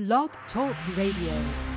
Blog Talk Radio.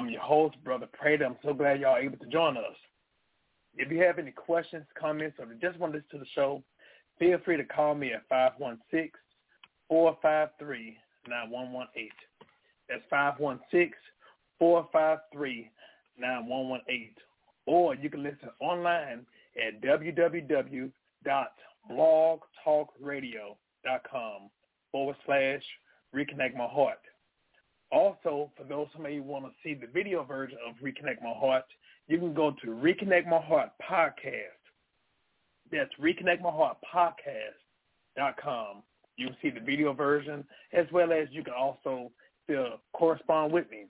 I'm your host, Brother Prater. I'm so glad y'all are able to join us. If you have any questions, comments, or just want to listen to the show, feel free to call me at 516-453-9118. That's 516-453-9118. Or you can listen online at www.blogtalkradio.com forward slash reconnect my heart. Also, for those who may want to see the video version of Reconnect My Heart, you can go to Reconnect My Heart Podcast. That's Reconnect. You can see the video version as well as you can also still correspond with me.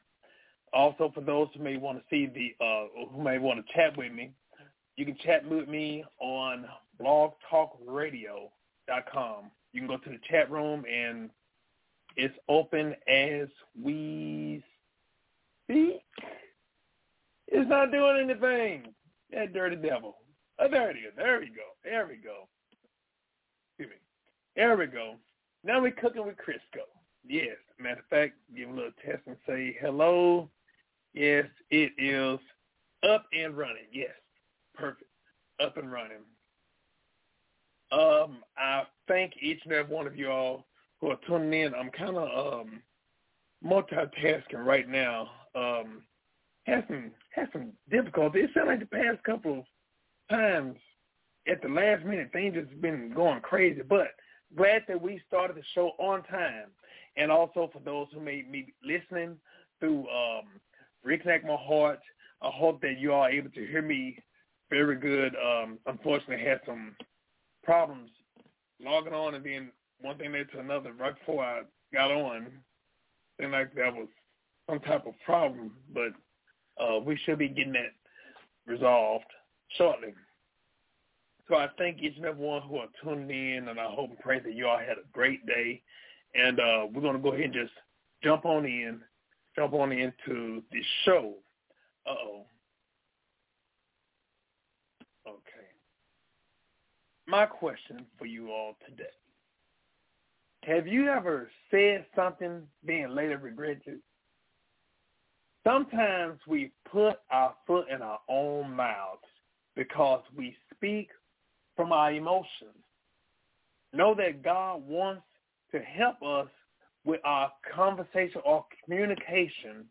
Also, for those who may want to see the, uh, who may want to chat with me, you can chat with me on blogtalkradio.com. You can go to the chat room and it's open as we speak. It's not doing anything. That dirty devil. Oh, there it is. There we go. There we go. Excuse me. There we go. Now we're cooking with Crisco. Yes. Matter of fact, give a little test and say hello. Yes, it is up and running. Yes. Perfect. Up and running. Um, I thank each and every one of you all who are tuning in. I'm kind of um, multitasking right now. Um, had some had some difficulty. It sounds like the past couple of times at the last minute things just been going crazy. But glad that we started the show on time. And also for those who may be listening through um, Reconnect My Heart, I hope that you are able to hear me very good. Um, unfortunately, I had some problems logging on and then one thing led to another right before I got on. Seemed like that was some type of problem, but uh, we should be getting that resolved shortly. So I thank each and every one who are tuning in, and I hope and pray that you all had a great day. And uh, we're going to go ahead and just jump on in, jump on into the show. Uh-oh. Okay. My question for you all today. Have you ever said something being later regretted? Sometimes we put our foot in our own mouths because we speak from our emotions. Know that God wants to help us with our conversation or communication,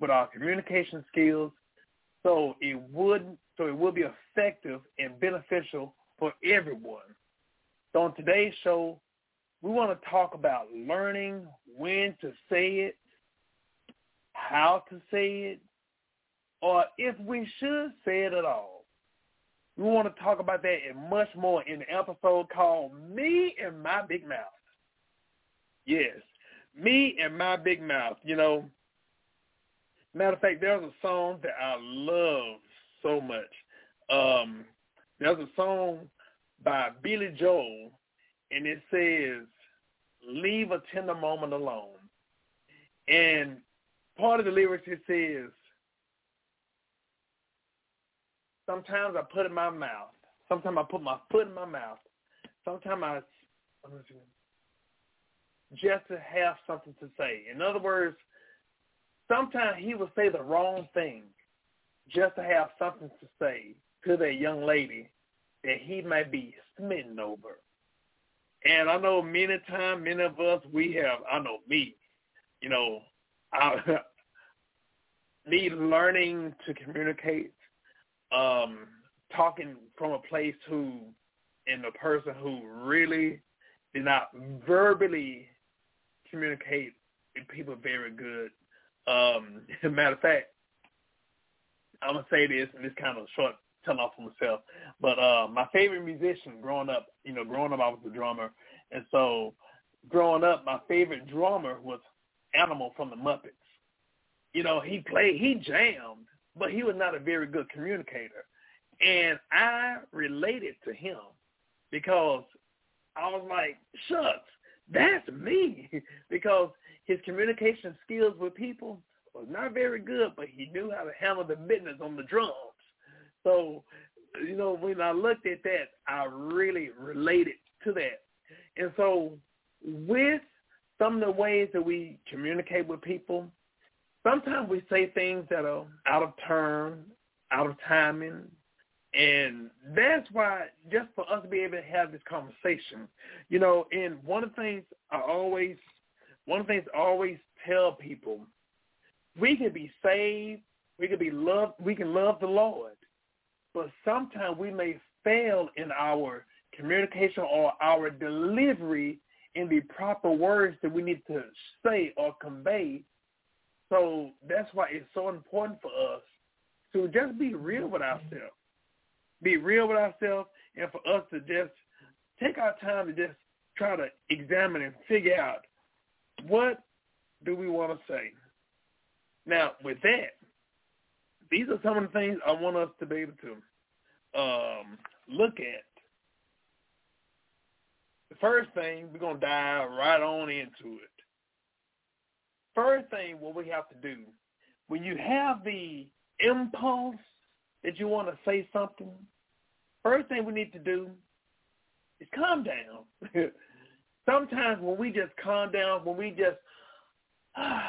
with our communication skills, so it would so it will be effective and beneficial for everyone. So on today's show, we want to talk about learning when to say it, how to say it, or if we should say it at all. We want to talk about that and much more in the episode called Me and My Big Mouth. Yes, Me and My Big Mouth. You know, matter of fact, there's a song that I love so much. Um, there's a song by Billy Joel, and it says, leave a tender moment alone. And part of the lyrics it says, sometimes I put in my mouth. Sometimes I put my foot in my mouth. Sometimes I just to have something to say. In other words, sometimes he will say the wrong thing just to have something to say to that young lady that he might be smitten over. And I know many times, many of us, we have, I know me, you know, I, me learning to communicate, um, talking from a place who, and the person who really did not verbally communicate with people very good. Um, as a matter of fact, I'm gonna say this, and this kind of short tell off for myself. But uh, my favorite musician growing up, you know, growing up I was a drummer, and so growing up, my favorite drummer was Animal from the Muppets. You know, he played, he jammed, but he was not a very good communicator, and I related to him because I was like, shucks, that's me, because his communication skills with people was not very good, but he knew how to handle the business on the drums. So, you know, when I looked at that, I really related to that. And so with some of the ways that we communicate with people, sometimes we say things that are out of turn, out of timing, and that's why just for us to be able to have this conversation, you know, and one of the things I always, one of the things I always tell people, we can be saved, we can be loved, we can love the Lord, but sometimes we may fail in our communication or our delivery in the proper words that we need to say or convey. So that's why it's so important for us to just be real with ourselves. Be real with ourselves and for us to just take our time to just try to examine and figure out what do we want to say. Now, with that, these are some of the things I want us to be able to um, look at. The first thing, we're going to dive right on into it. First thing, what we have to do, when you have the impulse that you want to say something, first thing we need to do is calm down. Sometimes when we just calm down, when we just ah,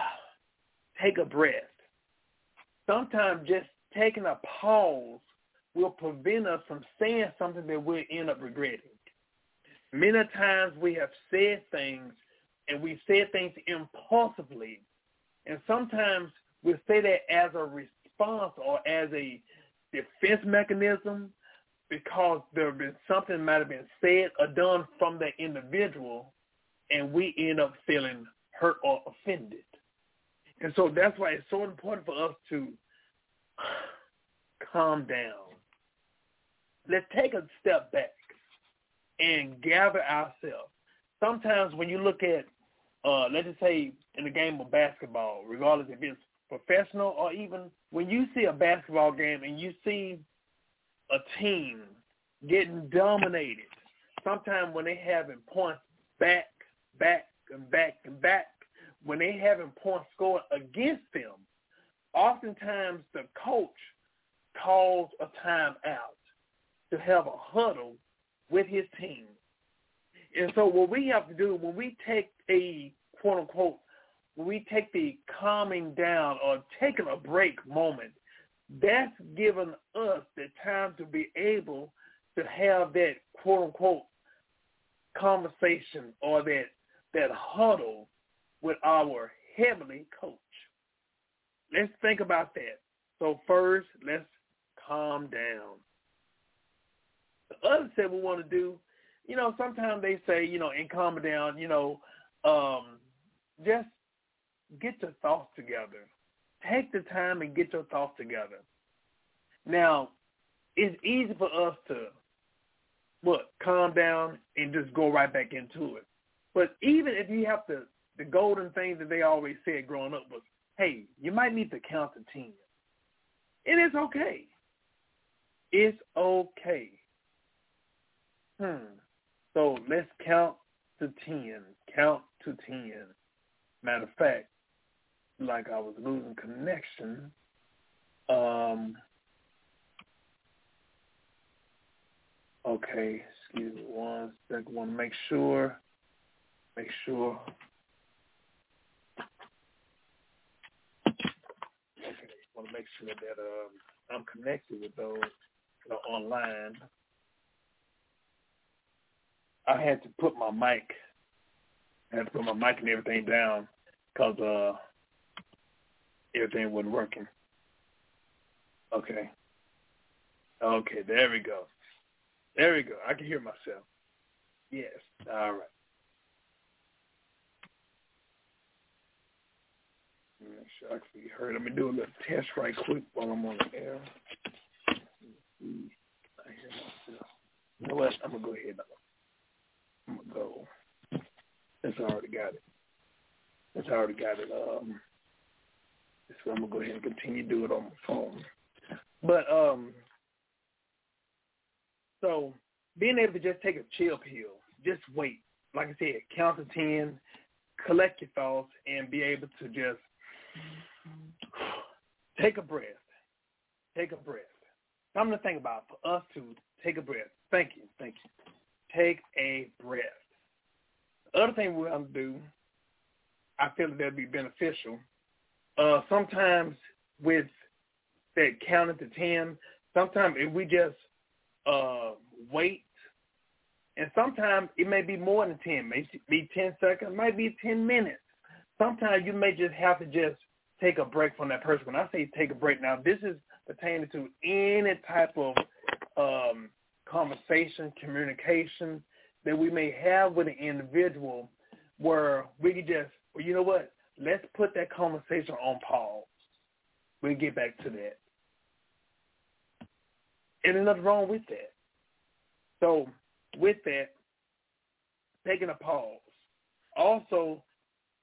take a breath, sometimes just taking a pause will prevent us from saying something that we'll end up regretting. Many times we have said things and we said things impulsively. And sometimes we say that as a response or as a defense mechanism because there have been something might have been said or done from that individual and we end up feeling hurt or offended. And so that's why it's so important for us to calm down. Let's take a step back and gather ourselves. Sometimes when you look at, uh, let's just say in the game of basketball, regardless if it's professional or even when you see a basketball game and you see a team getting dominated, sometimes when they having points back, back, and back, and back, when they having points scored against them, oftentimes the coach calls a timeout to have a huddle with his team. And so what we have to do when we take a quote unquote when we take the calming down or taking a break moment, that's given us the time to be able to have that quote unquote conversation or that that huddle with our heavenly coach. Let's think about that. So first, let's calm down. The other thing we want to do, you know, sometimes they say, you know, in calm down, you know, um, just get your thoughts together. Take the time and get your thoughts together. Now, it's easy for us to what calm down and just go right back into it. But even if you have to, the golden thing that they always said growing up was, hey, you might need to count to ten. And it's okay. It's okay. Hmm. So let's count to ten. Count to ten. Matter of fact, like I was losing connection. Um, okay, excuse me one second. Want to make sure, make sure. Okay, want to make sure that um, I'm connected with those you know, online. I had to put my mic, I had to put my mic and everything down because uh, everything wasn't working. Okay. Okay, there we go. There we go. I can hear myself. Yes. All right. Make sure I can be heard. Let me do a little test right quick while I'm on the air. I hear myself. You know what? I'm gonna go ahead. Go. It's already got it. It's already got it. Um, so I'm gonna go ahead and continue to do it on my phone. But um, so being able to just take a chill pill, just wait. Like I said, count to ten, collect your thoughts, and be able to just take a breath. Take a breath. Something to think about for us to take a breath. Thank you, thank you. Take a breath. The other thing we're going to do, I feel that that'd be beneficial, uh, sometimes with that counting to ten, sometimes if we just uh, wait, and sometimes it may be more than ten, may be ten seconds, might be ten minutes. Sometimes you may just have to just take a break from that person. When I say take a break, now this is pertaining to any type of um, conversation, communication that we may have with an individual where we can just, well, you know what, let's put that conversation on pause. We'll get back to that. And there's nothing wrong with that. So with that, taking a pause. Also,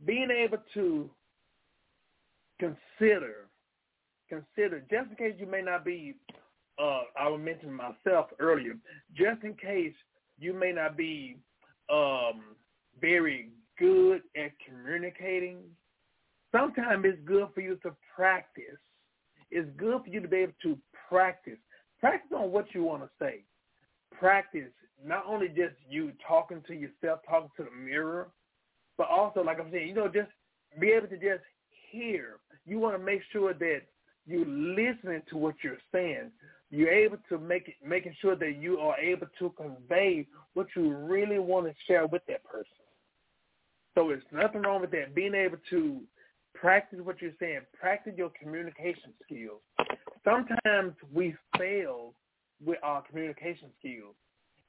being able to consider, consider, just in case you may not be, uh, I was mentioning myself earlier, just in case you may not be um, very good at communicating, sometimes it's good for you to practice. It's good for you to be able to practice. Practice on what you want to say. Practice not only just you talking to yourself, talking to the mirror, but also, like I'm saying, you know, just be able to just hear. You want to make sure that you're listening to what you're saying. You're able to make it, making sure that you are able to convey what you really want to share with that person. So there's nothing wrong with that. Being able to practice what you're saying, practice your communication skills. Sometimes we fail with our communication skills.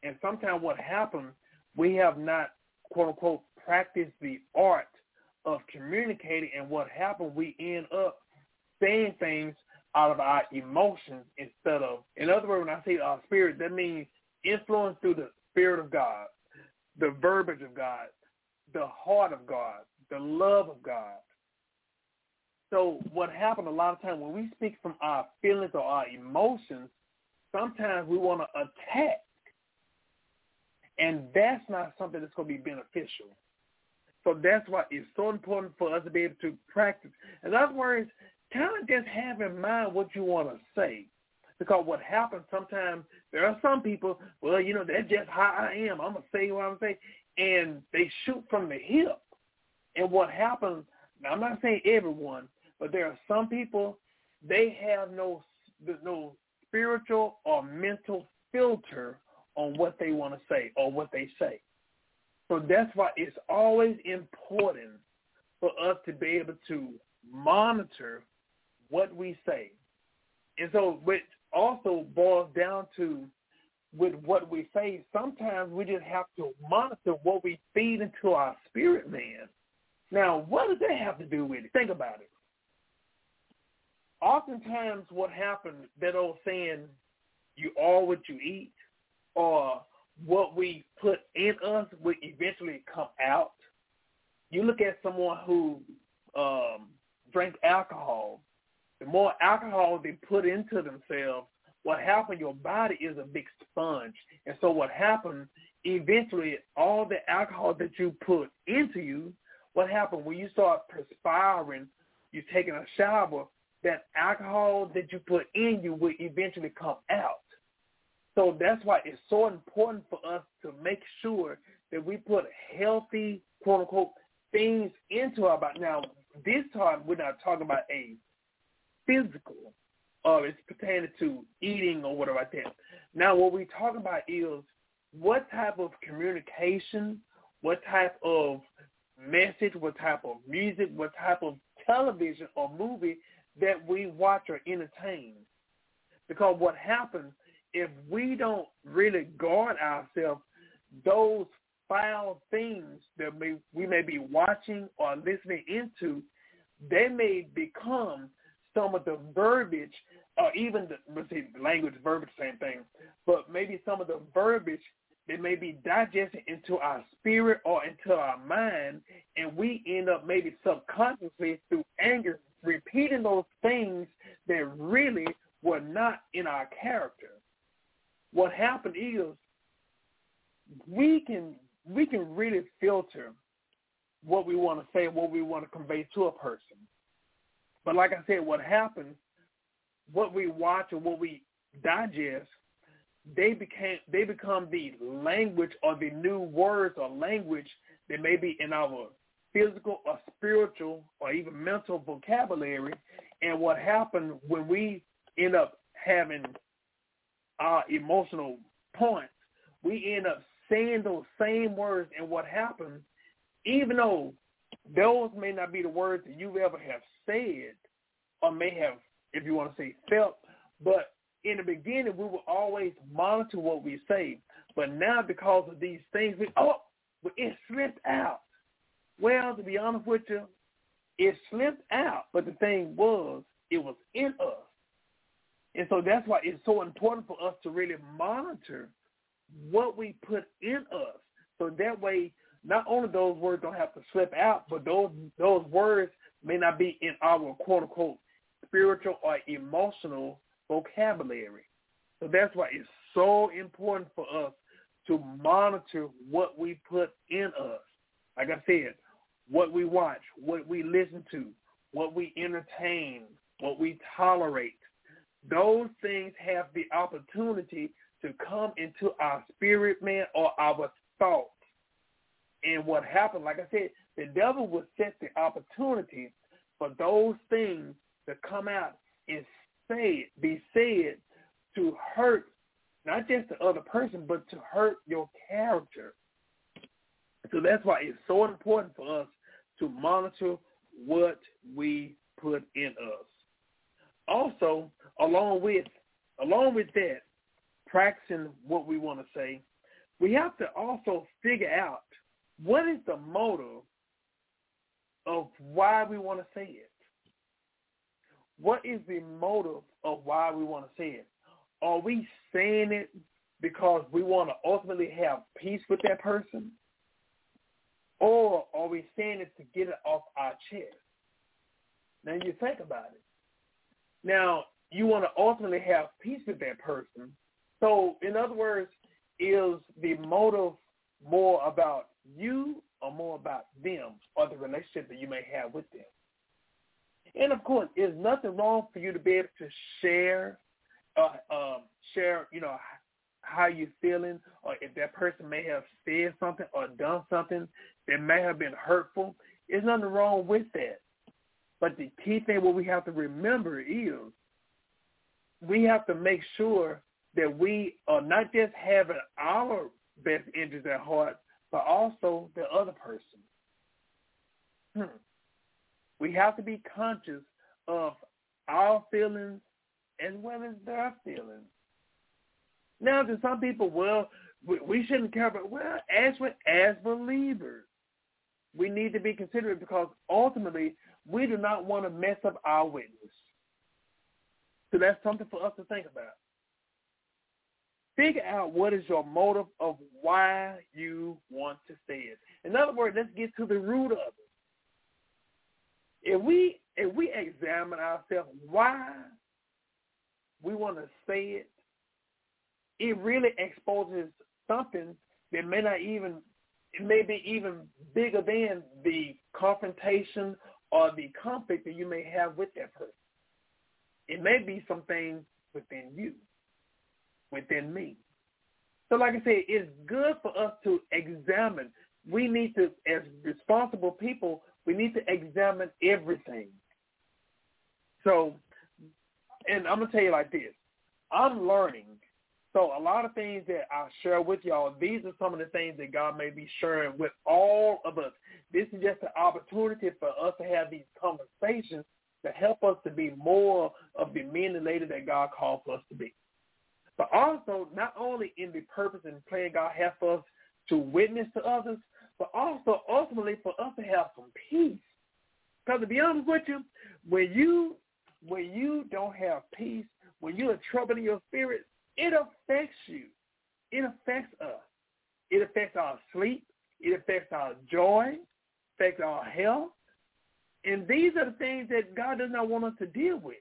And sometimes what happens, we have not, quote unquote, practiced the art of communicating. And what happens, we end up saying things out of our emotions instead of, in other words, when I say our spirit, that means influence through the spirit of God, the verbiage of God, the heart of God, the love of God. So what happened a lot of times when we speak from our feelings or our emotions, sometimes we want to attack. And that's not something that's going to be beneficial. So that's why it's so important for us to be able to practice. In other words, kind of just have in mind what you want to say. Because what happens sometimes, there are some people, well, you know, that's just how I am. I'm going to say what I'm going to say. And they shoot from the hip. And what happens, now I'm not saying everyone, but there are some people, they have no, no spiritual or mental filter on what they want to say or what they say. So that's why it's always important for us to be able to monitor what we say. And so which also boils down to with what we say, sometimes we just have to monitor what we feed into our spirit man. Now, what does that have to do with it? Think about it. Oftentimes what happens, that old saying, you are what you eat, or what we put in us will eventually come out. You look at someone who um, drank alcohol. The more alcohol they put into themselves, what happens, your body is a big sponge. And so what happens, eventually all the alcohol that you put into you, what happens when you start perspiring, you're taking a shower, that alcohol that you put in you will eventually come out. So that's why it's so important for us to make sure that we put healthy, quote unquote, things into our body. Now, this time we're not talking about a physical, or it's pertaining to eating or whatever like that. Now, what we're talking about is what type of communication, what type of message, what type of music, what type of television or movie that we watch or entertain. Because what happens if we don't really guard ourselves, those foul things that we may be watching or listening into, they may become some of the verbiage or even the, let's say language, verbiage, same thing, but maybe some of the verbiage that may be digested into our spirit or into our mind, and we end up maybe subconsciously through anger repeating those things that really were not in our character what happened is we can we can really filter what we want to say what we want to convey to a person. But like I said, what happens, what we watch or what we digest, they became they become the language or the new words or language that may be in our physical or spiritual or even mental vocabulary. And what happened when we end up having our emotional points, we end up saying those same words and what happens, even though those may not be the words that you ever have said or may have, if you want to say felt, but in the beginning we will always monitor what we say. But now because of these things, we, oh, but it slipped out. Well, to be honest with you, it slipped out, but the thing was, it was in us. And so that's why it's so important for us to really monitor what we put in us. So that way, not only those words don't have to slip out, but those those words may not be in our quote unquote spiritual or emotional vocabulary. So that's why it's so important for us to monitor what we put in us. Like I said, what we watch, what we listen to, what we entertain, what we tolerate, those things have the opportunity to come into our spirit man or our thoughts. And what happened, like I said, the devil will set the opportunity for those things to come out and say be said to hurt not just the other person, but to hurt your character. So that's why it's so important for us to monitor what we put in us also, along with along with that, practicing what we want to say, we have to also figure out what is the motive of why we want to say it. What is the motive of why we want to say it? Are we saying it because we want to ultimately have peace with that person? Or are we saying it to get it off our chest? Now you think about it. Now you want to ultimately have peace with that person. So in other words, is the motive more about you or more about them or the relationship that you may have with them? And of course, there's nothing wrong for you to be able to share, uh, um, share, you know, how you're feeling, or if that person may have said something or done something that may have been hurtful. There's nothing wrong with that. But the key thing what we have to remember is we have to make sure that we are not just having our best interests at heart, but also the other person. Hmm. We have to be conscious of our feelings as well as their feelings. Now, to some people, well, we shouldn't care about, well, as, as believers, we need to be considerate because ultimately we do not want to mess up our witness. So that's something for us to think about. Figure out what is your motive of why you want to say it. In other words, let's get to the root of it. If we if we examine ourselves why we want to say it, it really exposes something that may not even it may be even bigger than the confrontation or the conflict that you may have with that person. It may be something within you, within me. So like I said, it's good for us to examine. We need to, as responsible people, we need to examine everything. So, and I'm going to tell you like this. I'm learning so a lot of things that I share with y'all, these are some of the things that God may be sharing with all of us. This is just an opportunity for us to have these conversations to help us to be more of the men and ladies that God calls us to be. But also, not only in the purpose and plan God has for us to witness to others, but also ultimately for us to have some peace. Because to be honest with you, when you when you don't have peace, when you're trouble in your spirit, it affects you. It affects us. It affects our sleep. It affects our joy, affects our health. And these are the things that God does not want us to deal with.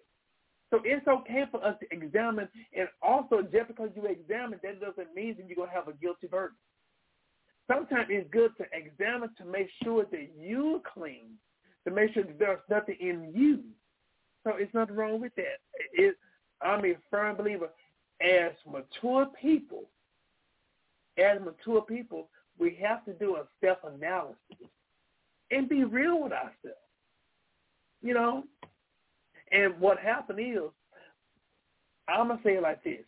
So it's okay for us to examine. And also, just because you examine, that doesn't mean that you're going to have a guilty verdict. Sometimes it's good to examine to make sure that you're clean, to make sure that there's nothing in you. So it's nothing wrong with that. It, I'm a firm believer as mature people, as mature people, we have to do a self-analysis and be real with ourselves. You know? And what happened is, I'm going to say it like this.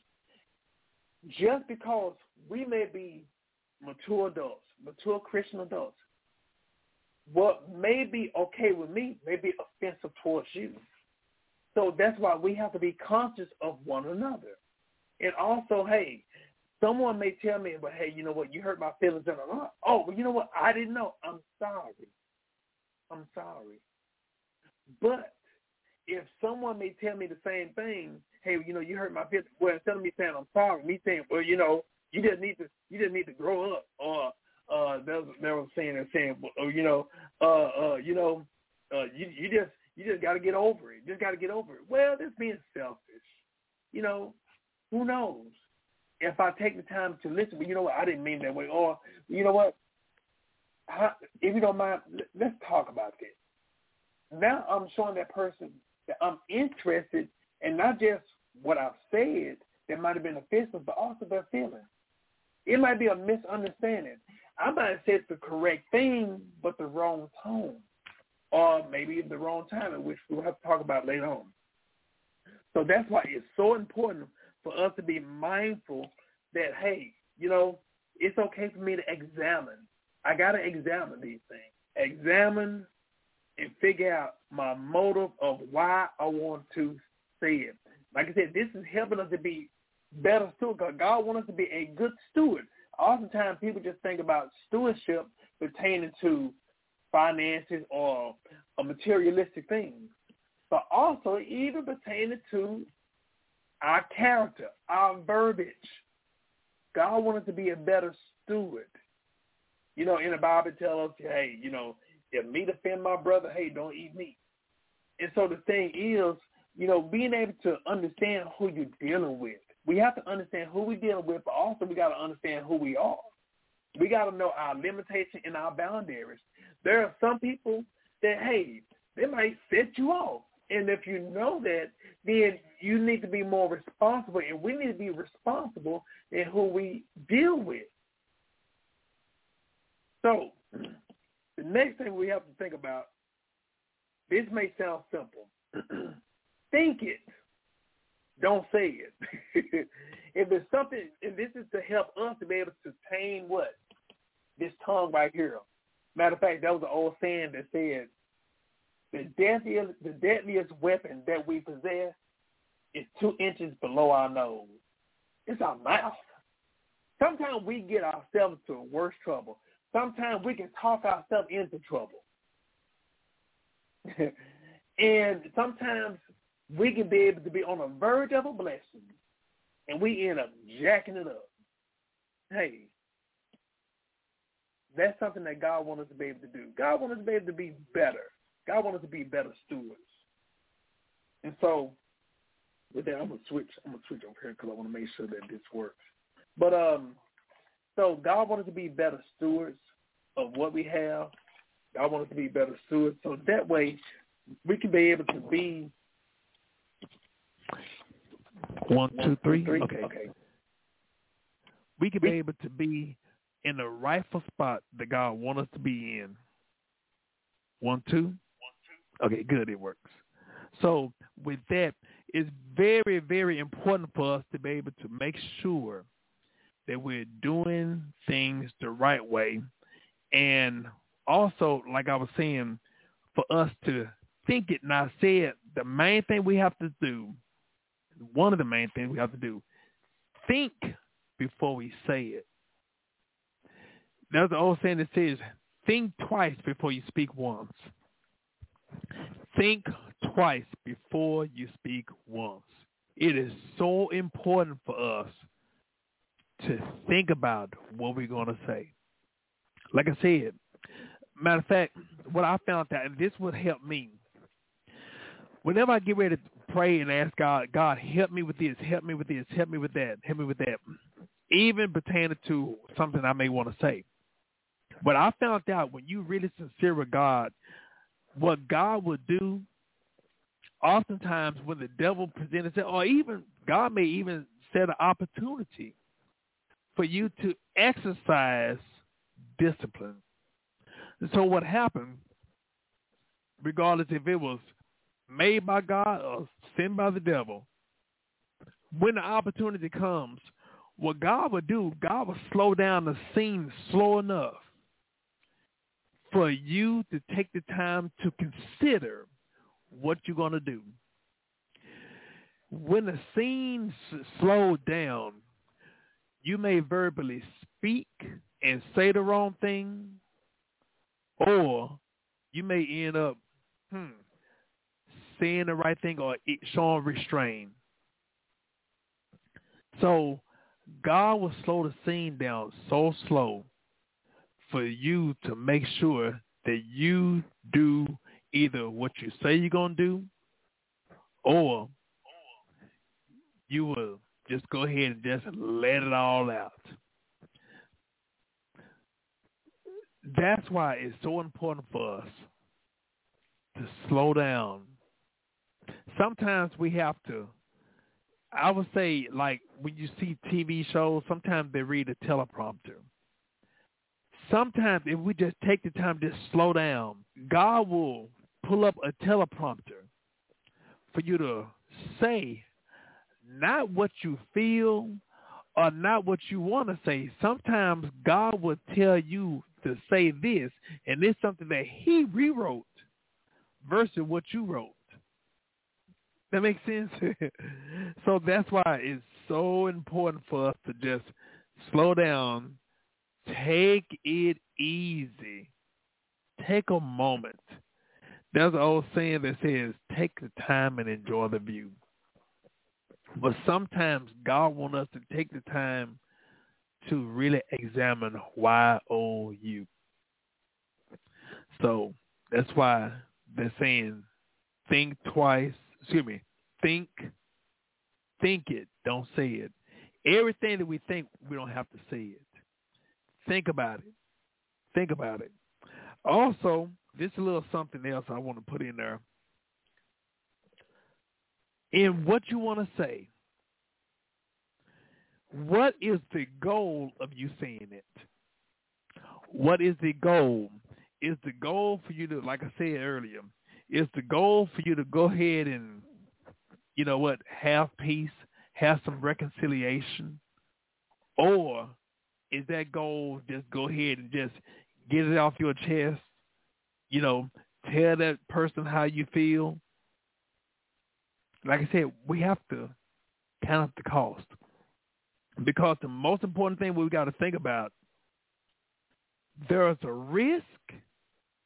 Just because we may be mature adults, mature Christian adults, what may be okay with me may be offensive towards you. So that's why we have to be conscious of one another. And also, hey, someone may tell me, but hey, you know what? You hurt my feelings. And I'm, oh, well, you know what? I didn't know. I'm sorry. I'm sorry. But if someone may tell me the same thing, hey, you know, you hurt my feelings. Well, instead of me saying I'm sorry, me saying, well, you know, you just need to, you just need to grow up. Or uh, that was, was saying and saying, well, you know, uh, uh, you know, uh, you you just you just got to get over it. Just got to get over it. Well, that's being selfish. You know, who knows? If I take the time to listen, but you know what? I didn't mean that way. Or you know what? How, if you don't mind, let's talk about this. Now I'm showing that person that I'm interested in not just what I've said that might have been offensive, but also their feelings. It might be a misunderstanding. I might have said the correct thing, but the wrong tone, or maybe the wrong timing, which we'll have to talk about later on. So that's why it's so important for us to be mindful that, hey, you know, it's okay for me to examine. I got to examine these things. Examine and figure out my motive of why I want to say it. Like I said, this is helping us to be better stewards God wants us to be a good steward. Oftentimes people just think about stewardship pertaining to finances or, or materialistic things, but also even pertaining to our character, our verbiage. God wants us to be a better steward. You know, in the Bible, tell us, hey, you know, if meat offend my brother, hey, don't eat meat. and so the thing is, you know, being able to understand who you're dealing with. We have to understand who we're dealing with, but also we got to understand who we are. We got to know our limitation and our boundaries. There are some people that, hey, they might set you off. And if you know that, then you need to be more responsible, and we need to be responsible in who we deal with. So the next thing we have to think about, this may sound simple. think it. Don't say it. if there's something, and this is to help us to be able to tame what? This tongue right here. Matter of fact, that was an old saying that said, the deadliest, the deadliest weapon that we possess is two inches below our nose. It's our mouth. Sometimes we get ourselves to worse trouble. Sometimes we can talk ourselves into trouble. and sometimes we can be able to be on the verge of a blessing and we end up jacking it up. Hey, that's something that God wants us to be able to do. God wants us to be able to be better. God wants us to be better stewards. And so, with that, I'm gonna switch. I'm gonna switch over here because I want to make sure that this works. But um, so God wants us to be better stewards of what we have. God wants us to be better stewards, so that way we can be able to be. One, two, three. three. Okay. okay. We can be able to be in the rightful spot that God wants us to be in. One, two. Okay, good. It works. So with that, it's very, very important for us to be able to make sure that we're doing things the right way. And also, like I was saying, for us to think it, and I said the main thing we have to do, one of the main things we have to do, think before we say it. There's an old saying that says, think twice before you speak once. Think twice before you speak once. It is so important for us to think about what we're going to say. Like I said, matter of fact, what I found out, and this would help me, whenever I get ready to pray and ask God, God, help me with this, help me with this, help me with that, help me with that, even pertaining to something I may want to say. But I found out when you really sincere with God, what God would do, oftentimes when the devil presents it, or even God may even set an opportunity for you to exercise discipline. So what happened, regardless if it was made by God or sent by the devil, when the opportunity comes, what God would do, God would slow down the scene slow enough for you to take the time to consider what you're going to do. When the scene slows down, you may verbally speak and say the wrong thing, or you may end up hmm, saying the right thing or showing restraint. So God will slow the scene down so slow for you to make sure that you do either what you say you're going to do or you will just go ahead and just let it all out. That's why it's so important for us to slow down. Sometimes we have to, I would say, like when you see TV shows, sometimes they read a teleprompter sometimes if we just take the time to slow down, God will pull up a teleprompter for you to say not what you feel or not what you want to say. Sometimes God will tell you to say this, and it's something that he rewrote versus what you wrote. That makes sense? so that's why it's so important for us to just slow down Take it easy. Take a moment. There's an old saying that says, take the time and enjoy the view. But sometimes God wants us to take the time to really examine why oh you. So that's why they're saying think twice. Excuse me. Think, think it. Don't say it. Everything that we think, we don't have to say it. Think about it. Think about it. Also, is a little something else I want to put in there. In what you want to say, what is the goal of you saying it? What is the goal? Is the goal for you to, like I said earlier, is the goal for you to go ahead and, you know what, have peace, have some reconciliation? Or is that goal just go ahead and just get it off your chest, you know, tell that person how you feel? Like I said, we have to count the cost. Because the most important thing we've got to think about, there's a risk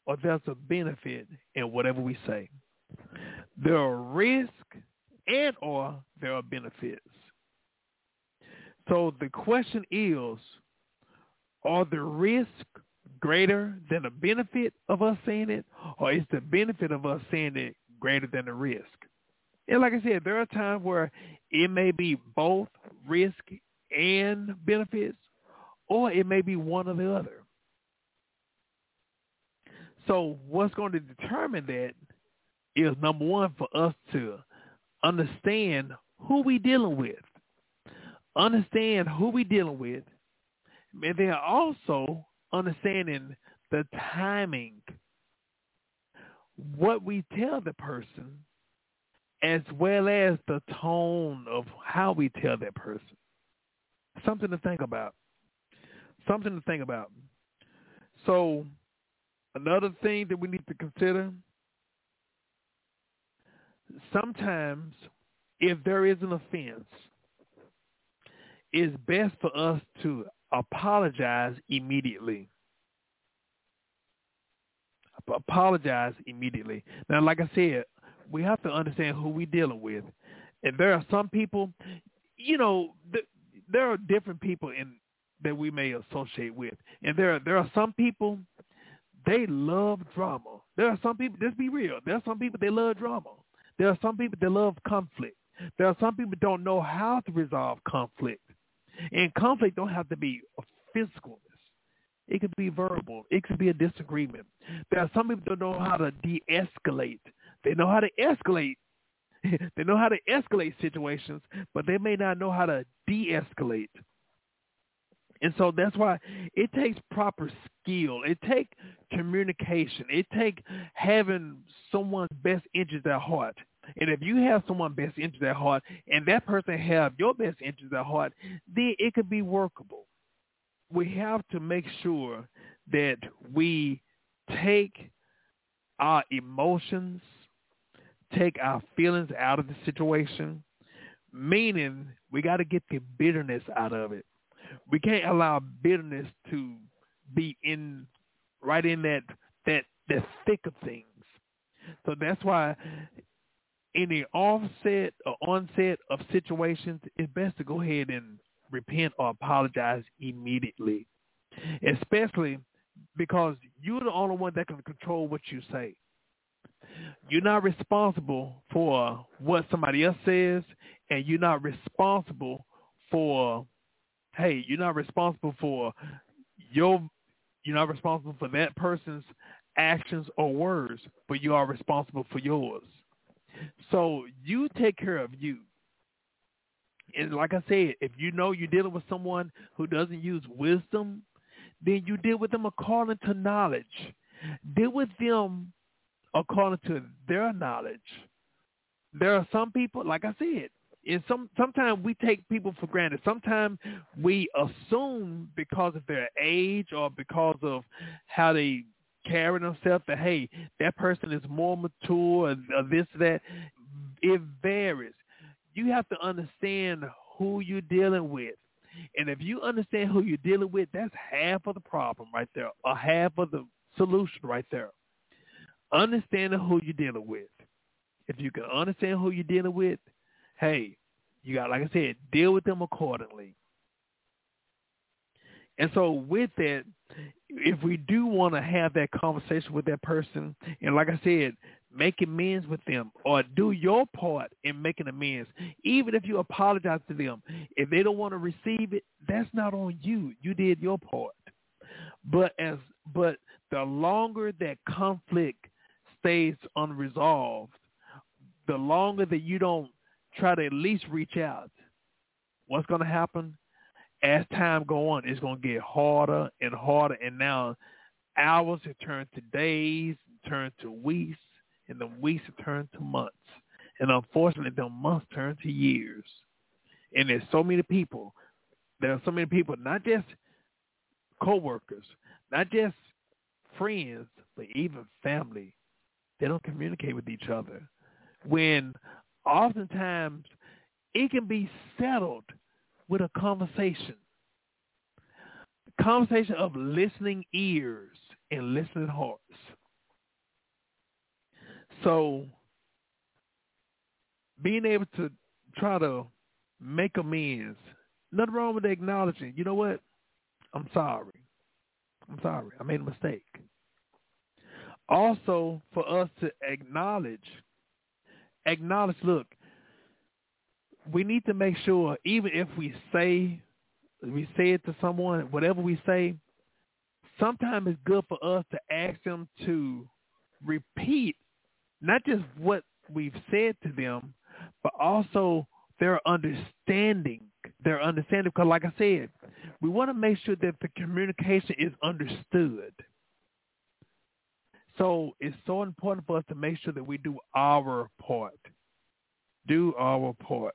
or there's a benefit in whatever we say. There are risks and or there are benefits. So the question is, are the risk greater than the benefit of us saying it, or is the benefit of us saying it greater than the risk? And like I said, there are times where it may be both risk and benefits, or it may be one or the other. So what's going to determine that is number one for us to understand who we dealing with. Understand who we dealing with. And then also understanding the timing. What we tell the person as well as the tone of how we tell that person. Something to think about. Something to think about. So Another thing that we need to consider, sometimes if there is an offense, it's best for us to apologize immediately. Apologize immediately. Now, like I said, we have to understand who we're dealing with. And there are some people, you know, th- there are different people in that we may associate with, and there are, there are some people they love drama. There are some people, let's be real, there are some people they love drama. There are some people that love conflict. There are some people don't know how to resolve conflict. And conflict don't have to be a physicalness. It could be verbal. It could be a disagreement. There are some people don't know how to de-escalate. They know how to escalate. they know how to escalate situations, but they may not know how to de-escalate. And so that's why it takes proper skill. It takes communication. It takes having someone's best interest at heart. And if you have someone's best interest at heart and that person have your best interest at heart, then it could be workable. We have to make sure that we take our emotions, take our feelings out of the situation, meaning we got to get the bitterness out of it we can't allow bitterness to be in right in that that that thick of things. So that's why in the offset or onset of situations, it's best to go ahead and repent or apologize immediately, especially because you're the only one that can control what you say. You're not responsible for what somebody else says, and you're not responsible for hey, you're not responsible for your you're not responsible for that person's actions or words, but you are responsible for yours. So you take care of you. And like I said, if you know you're dealing with someone who doesn't use wisdom, then you deal with them according to knowledge. Deal with them according to their knowledge. There are some people, like I said, and some sometimes we take people for granted. Sometimes we assume because of their age or because of how they carry themselves that hey, that person is more mature or, or this that. It varies. You have to understand who you're dealing with. And if you understand who you're dealing with, that's half of the problem right there, or half of the solution right there. Understanding who you're dealing with. If you can understand who you're dealing with, hey, you got, like I said, deal with them accordingly. And so with that, if we do want to have that conversation with that person, and like I said, make amends with them or do your part in making amends, even if you apologize to them. If they don't want to receive it, that's not on you. You did your part. But as but the longer that conflict stays unresolved, the longer that you don't try to at least reach out, what's going to happen? As time go on, it's going to get harder and harder. And now hours have turned to days, turned to weeks, and the weeks have turned to months. And unfortunately, the months turn to years. And there's so many people. There are so many people, not just coworkers, not just friends, but even family. They don't communicate with each other. When oftentimes it can be settled with a conversation. conversation of listening ears and listening hearts. So being able to try to make amends, nothing wrong with acknowledging, you know what? I'm sorry. I'm sorry. I made a mistake. Also, for us to acknowledge, acknowledge, look, we need to make sure, even if we say, we say it to someone, whatever we say, sometimes it's good for us to ask them to repeat not just what we've said to them, but also their understanding, their understanding. Because like I said, we want to make sure that the communication is understood. So it's so important for us to make sure that we do our part. Do our part.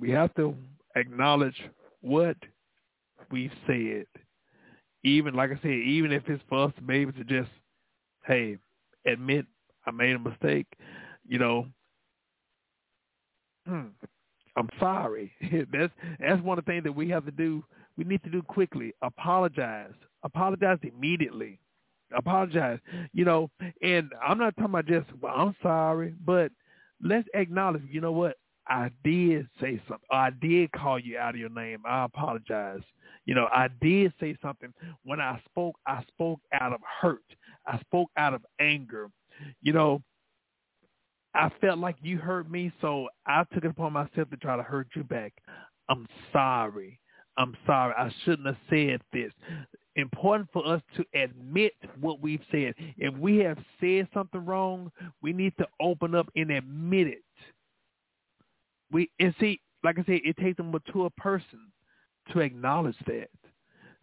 We have to acknowledge what we've said. Even like I said, even if it's for us to be able to just, hey, admit I made a mistake, you know, hmm, I'm sorry. that's that's one of the things that we have to do. We need to do quickly. Apologize. Apologize immediately. Apologize. You know, and I'm not talking about just well, I'm sorry, but let's acknowledge. You know what? I did say something. I did call you out of your name. I apologize. You know, I did say something. When I spoke, I spoke out of hurt. I spoke out of anger. You know, I felt like you hurt me, so I took it upon myself to try to hurt you back. I'm sorry. I'm sorry. I shouldn't have said this. Important for us to admit what we've said. If we have said something wrong, we need to open up and admit it. We and see, like I said, it takes a mature person to acknowledge that.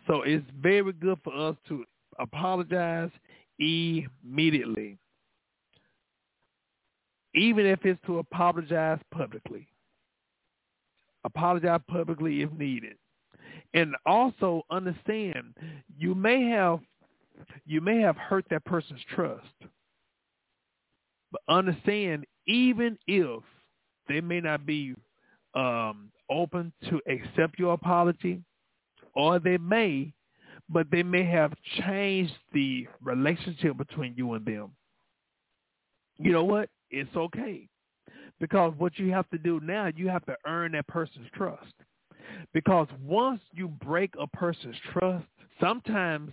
So it's very good for us to apologize immediately even if it's to apologize publicly. Apologize publicly if needed. And also understand you may have you may have hurt that person's trust. But understand even if they may not be um, open to accept your apology, or they may, but they may have changed the relationship between you and them. You know what? it's okay. Because what you have to do now, you have to earn that person's trust. Because once you break a person's trust, sometimes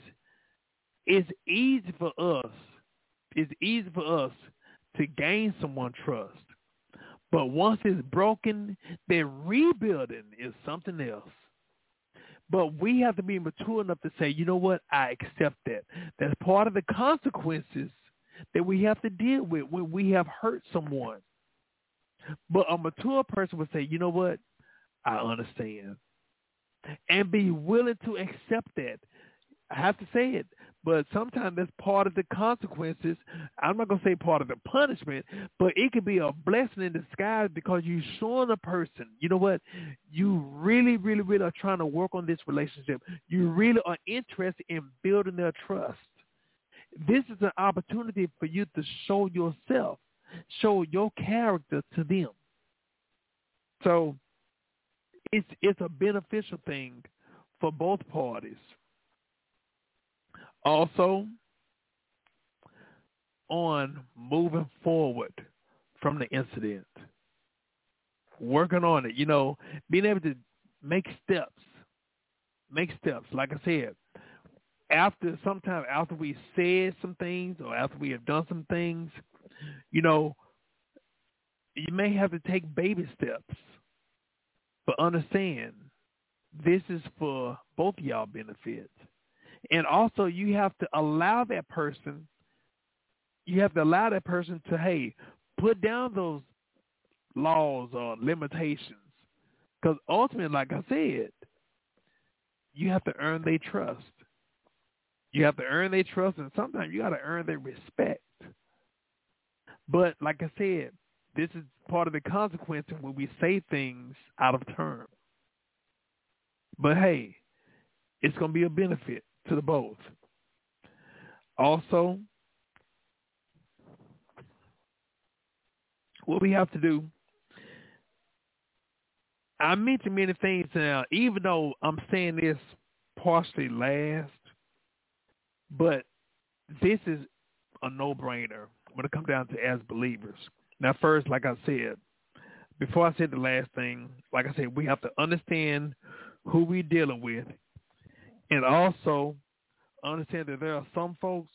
it's easy for us, it's easy for us to gain someone's trust. But once it's broken, then rebuilding is something else. But we have to be mature enough to say, you know what, I accept that. That's part of the consequences that we have to deal with when we have hurt someone. But a mature person would say, you know what? I understand. And be willing to accept that. I have to say it, but sometimes that's part of the consequences. I'm not going to say part of the punishment, but it could be a blessing in disguise because you're showing a person, you know what? You really, really, really are trying to work on this relationship. You really are interested in building their trust this is an opportunity for you to show yourself, show your character to them. So it's it's a beneficial thing for both parties. Also, on moving forward from the incident, working on it, you know, being able to make steps make steps. Like I said, after sometime after we said some things or after we have done some things, you know, you may have to take baby steps. But understand, this is for both y'all benefits. And also you have to allow that person you have to allow that person to, hey, put down those laws or limitations. Because ultimately, like I said, you have to earn their trust. You have to earn their trust, and sometimes you got to earn their respect. But like I said, this is part of the consequence when we say things out of turn. But hey, it's going to be a benefit to the both. Also, what we have to do, I mentioned many things now, even though I'm saying this partially last, but this is a no-brainer when it comes down to as believers. Now, first, like I said, before I said the last thing, like I said, we have to understand who we're dealing with and also understand that there are some folks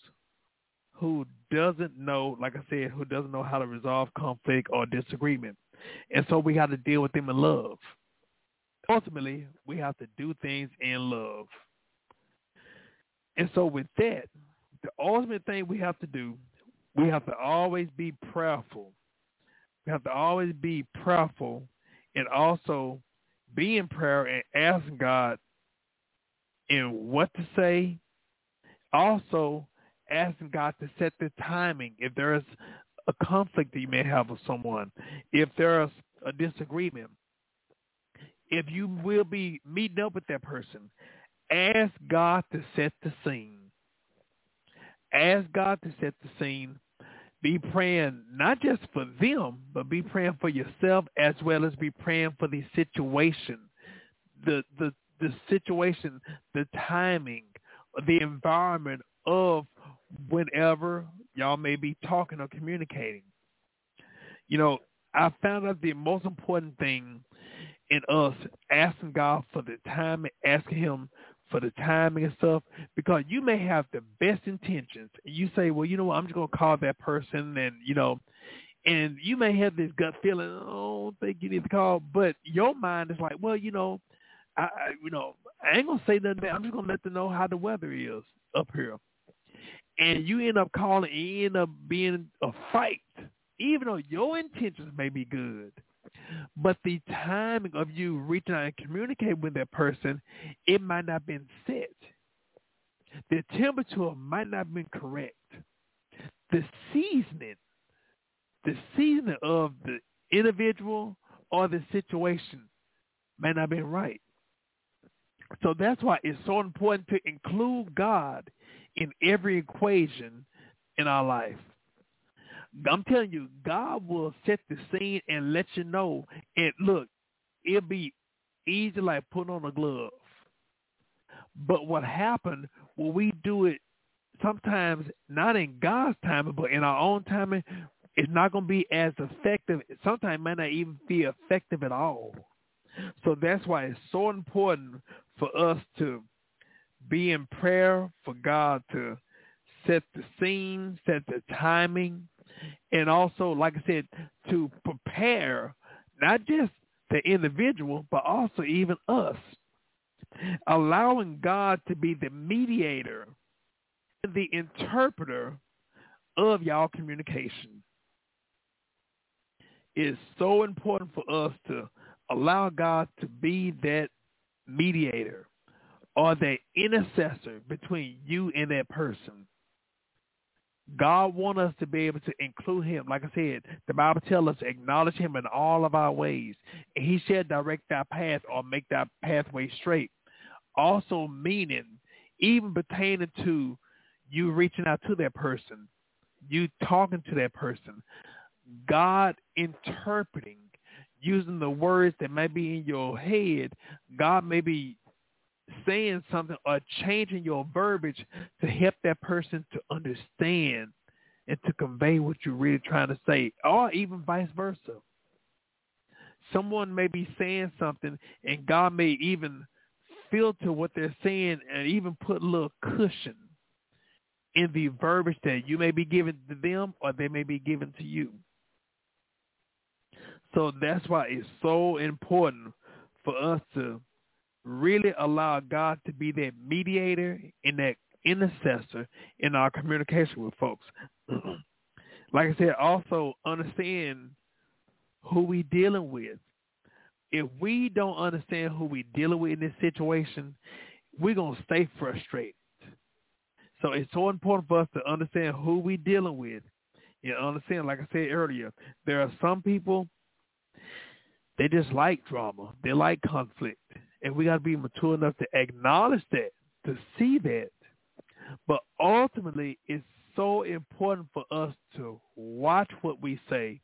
who doesn't know, like I said, who doesn't know how to resolve conflict or disagreement. And so we have to deal with them in love. Ultimately, we have to do things in love. And so with that, the ultimate thing we have to do, we have to always be prayerful. We have to always be prayerful and also be in prayer and ask God in what to say. Also, asking God to set the timing. If there is a conflict that you may have with someone, if there is a disagreement, if you will be meeting up with that person, ask God to set the scene. Ask God to set the scene. Be praying not just for them, but be praying for yourself as well as be praying for the situation, the the the situation, the timing, the environment of whenever y'all may be talking or communicating. You know, I found out the most important thing in us asking God for the time, asking him for the timing and stuff, because you may have the best intentions. And you say, well, you know what, I'm just going to call that person and, you know, and you may have this gut feeling, oh, I don't think you need to call, but your mind is like, well, you know, I, you know, I ain't gonna say nothing. I'm just gonna let them know how the weather is up here and you end up calling, and you end up being a fight, even though your intentions may be good. But the timing of you reaching out and communicating with that person, it might not have been set. The temperature might not have been correct. The seasoning, the seasoning of the individual or the situation may not have been right. So that's why it's so important to include God in every equation in our life. I'm telling you, God will set the scene and let you know. And look, it'll be easy like putting on a glove. But what happened when we do it sometimes not in God's timing, but in our own timing, it's not going to be as effective. Sometimes it might not even be effective at all. So that's why it's so important for us to be in prayer for God to set the scene, set the timing, and also, like I said, to prepare not just the individual, but also even us. Allowing God to be the mediator, the interpreter of y'all communication. is so important for us to allow God to be that mediator or that intercessor between you and that person. God wants us to be able to include him. Like I said, the Bible tells us acknowledge him in all of our ways. And he shall direct our path or make that pathway straight. Also meaning, even pertaining to you reaching out to that person, you talking to that person, God interpreting, using the words that may be in your head, God may be saying something or changing your verbiage to help that person to understand and to convey what you're really trying to say, or even vice versa. Someone may be saying something and God may even filter what they're saying and even put a little cushion in the verbiage that you may be giving to them or they may be given to you. So that's why it's so important for us to really allow God to be that mediator and that intercessor in our communication with folks. like I said, also understand who we dealing with. If we don't understand who we dealing with in this situation, we're gonna stay frustrated. So it's so important for us to understand who we dealing with. You understand, like I said earlier, there are some people they just like drama. They like conflict. And we got to be mature enough to acknowledge that, to see that. But ultimately, it's so important for us to watch what we say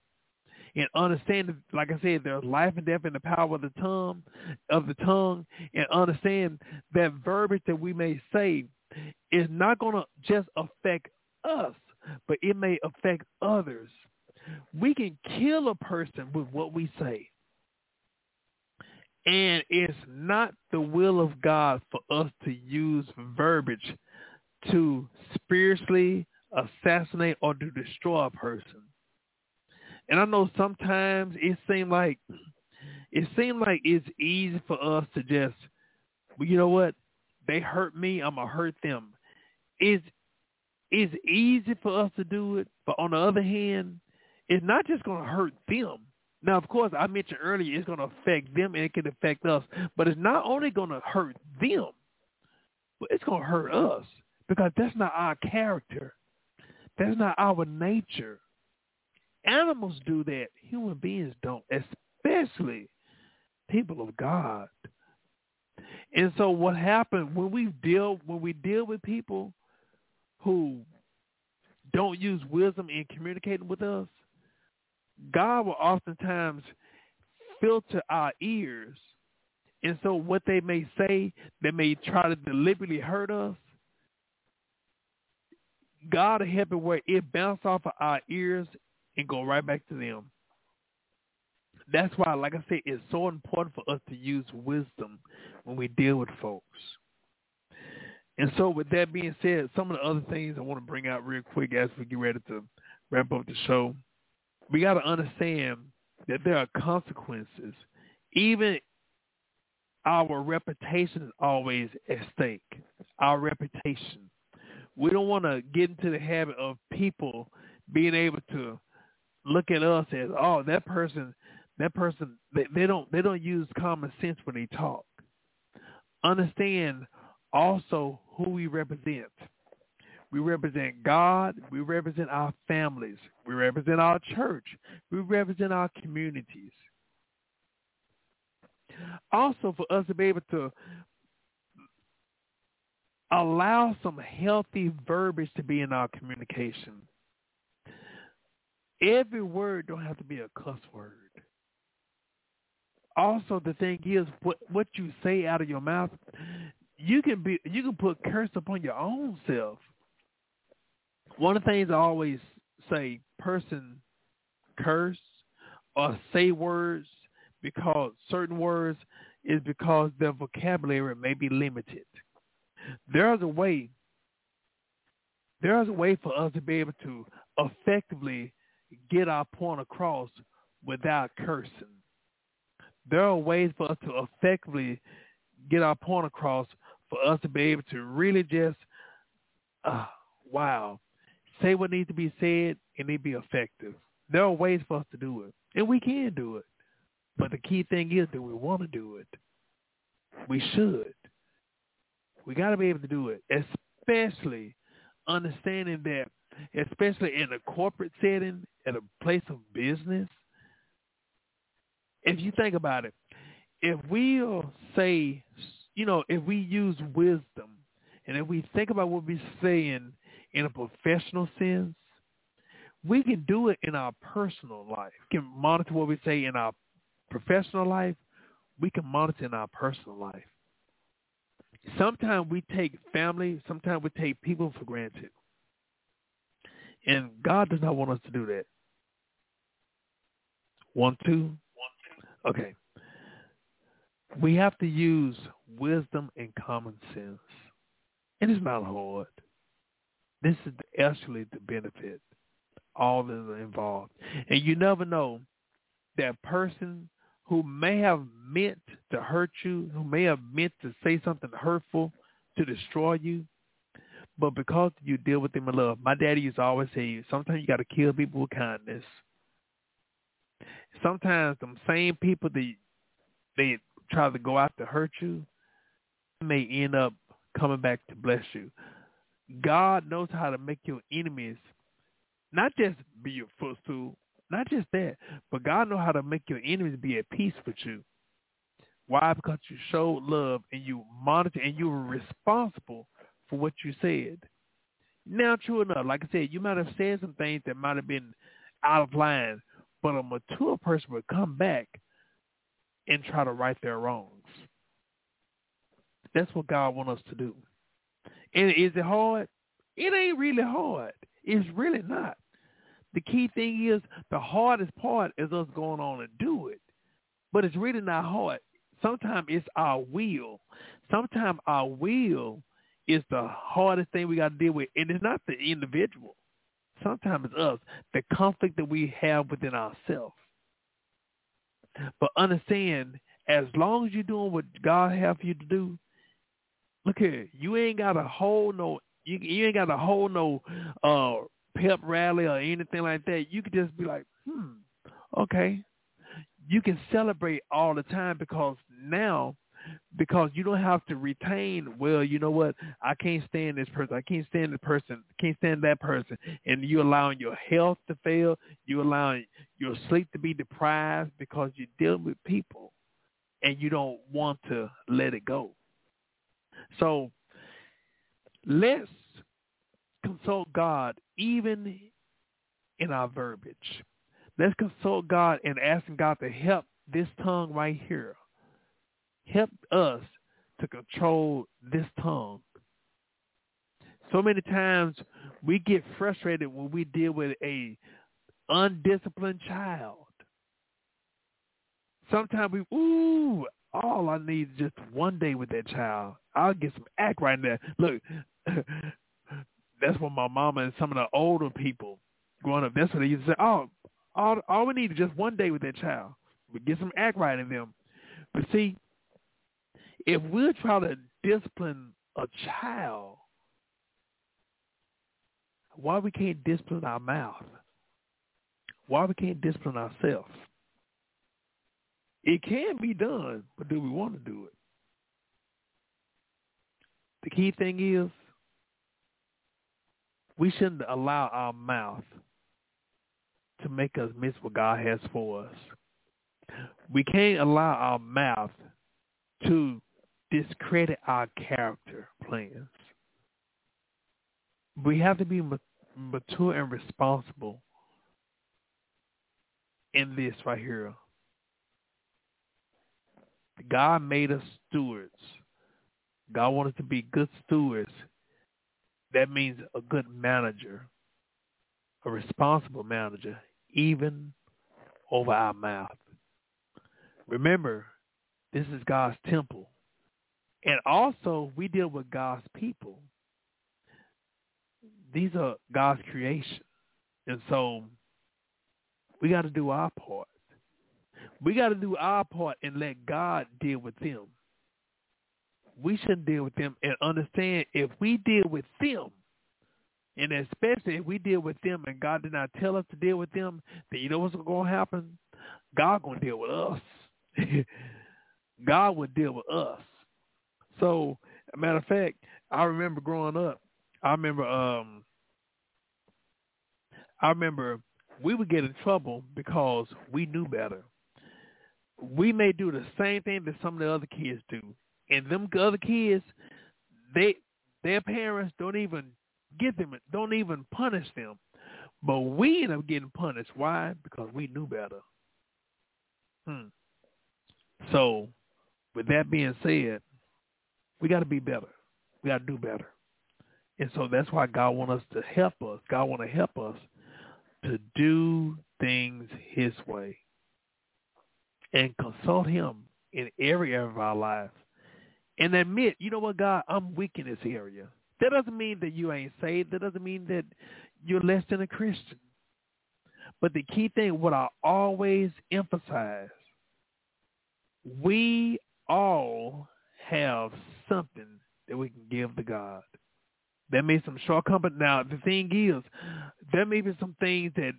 and understand, like I said, there's life and death in the power of the tongue, of the tongue, and understand that verbiage that we may say is not going to just affect us, but it may affect others. We can kill a person with what we say. And it's not the will of God for us to use verbiage to spiritually assassinate or to destroy a person. And I know sometimes it seems like it seems like it's easy for us to just, well, you know what? They hurt me, I'm gonna hurt them. It's it's easy for us to do it, but on the other hand, it's not just gonna hurt them. Now, of course, I mentioned earlier it's going to affect them and it can affect us, but it's not only going to hurt them, but it's going to hurt us because that's not our character. That's not our nature. Animals do that. Human beings don't, especially people of God. And so what happened when we deal when we deal with people who don't use wisdom in communicating with us, God will oftentimes filter our ears. And so what they may say, they may try to deliberately hurt us. God will help it where it bounce off of our ears and go right back to them. That's why, like I said, it's so important for us to use wisdom when we deal with folks. And so with that being said, some of the other things I want to bring out real quick as we get ready to wrap up the show we got to understand that there are consequences. Even our reputation is always at stake. Our reputation. We don't want to get into the habit of people being able to look at us as, oh, that person, that person, they, they don't, they don't use common sense when they talk. Understand also who we represent. We represent God. We represent our families. We represent our church. We represent our communities. Also, for us to be able to allow some healthy verbiage to be in our communication. Every word don't have to be a cuss word. Also, the thing is, what what you say out of your mouth, you can be you can put curse upon your own self one of the things I always say, person curse or say words because certain words is because their vocabulary may be limited. There is a way there is a way for us to be able to effectively get our point across without cursing. There are ways for us to effectively get our point across for us to be able to really just, uh, wow, say what needs to be said, and it be effective. There are ways for us to do it, and we can do it. But the key thing is that we want to do it. We should. We got to be able to do it, especially understanding that, especially in a corporate setting, at a place of business. If you think about it, if we'll say, you know, if we use wisdom, and if we think about what we're saying in a professional sense, we can do it in our personal life. We can monitor what we say in our professional life. We can monitor in our personal life. Sometimes we take family, sometimes we take people for granted. And God does not want us to do that. One, two. Okay. We have to use wisdom and common sense. And it's not hard. This is actually the benefit. All that are involved. And you never know that person who may have meant to hurt you, who may have meant to say something hurtful to destroy you, but because you deal with them in love. My daddy used to always say, sometimes you got to kill people with kindness. Sometimes them same people that they try to go out to hurt you may end up coming back to bless you. God knows how to make your enemies not just be your footstool, not just that, but God knows how to make your enemies be at peace with you. Why? Because you showed love and you monitor and you were responsible for what you said. Now, true enough, like I said, you might have said some things that might have been out of line, but a mature person would come back and try to right their wrongs. That's what God wants us to do. And is it hard? It ain't really hard. It's really not. The key thing is the hardest part is us going on and do it. But it's really not hard. Sometimes it's our will. Sometimes our will is the hardest thing we got to deal with. And it's not the individual. Sometimes it's us, the conflict that we have within ourselves. But understand, as long as you're doing what God have you to do, look here, you ain't got to hold no, you, you ain't got to hold no uh, pep rally or anything like that. You could just be like, hmm, okay. You can celebrate all the time because now because you don't have to retain, well, you know what, I can't stand this person, I can't stand the person, can't stand that person, and you're allowing your health to fail, you're allowing your sleep to be deprived because you're dealing with people and you don't want to let it go. So let's consult God even in our verbiage. Let's consult God and asking God to help this tongue right here help us to control this tongue. So many times we get frustrated when we deal with a undisciplined child. Sometimes we, ooh, all I need is just one day with that child. I'll get some act right there. Look, that's what my mama and some of the older people growing up, that's what they used to say. Oh, all, all we need is just one day with that child. We get some act right in them. But see, if we're trying to discipline a child, why we can't discipline our mouth? Why we can't discipline ourselves? It can be done, but do we want to do it? The key thing is we shouldn't allow our mouth to make us miss what God has for us. We can't allow our mouth to discredit our character plans. We have to be mature and responsible in this right here. God made us stewards. God wanted to be good stewards. That means a good manager, a responsible manager, even over our mouth. Remember, this is God's temple. And also, we deal with God's people. These are God's creation. And so we got to do our part. We got to do our part and let God deal with them. We shouldn't deal with them and understand if we deal with them, and especially if we deal with them and God did not tell us to deal with them, then you know what's going to happen? God going to deal with us. God will deal with us. So, matter of fact, I remember growing up. I remember, um, I remember we would get in trouble because we knew better. We may do the same thing that some of the other kids do, and them other kids, they their parents don't even get them, don't even punish them, but we end up getting punished. Why? Because we knew better. Hmm. So, with that being said, we got to be better. We got to do better. And so that's why God wants us to help us. God want to help us to do things his way and consult him in every area of our lives. And admit, you know what, God, I'm weak in this area. That doesn't mean that you ain't saved. That doesn't mean that you're less than a Christian. But the key thing, what I always emphasize, we all have something that we can give to God. There may be some shortcomings. Now, the thing is, there may be some things that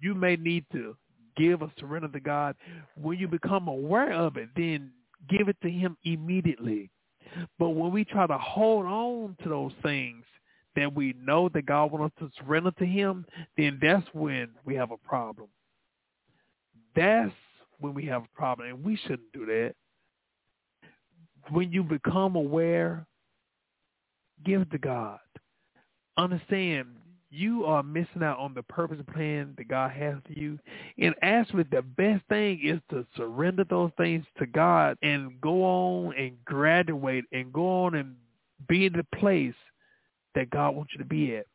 you may need to give or surrender to God. When you become aware of it, then give it to him immediately. But when we try to hold on to those things that we know that God wants us to surrender to him, then that's when we have a problem. That's when we have a problem, and we shouldn't do that. When you become aware, give to God. Understand you are missing out on the purpose and plan that God has for you. And actually, the best thing is to surrender those things to God and go on and graduate and go on and be in the place that God wants you to be at.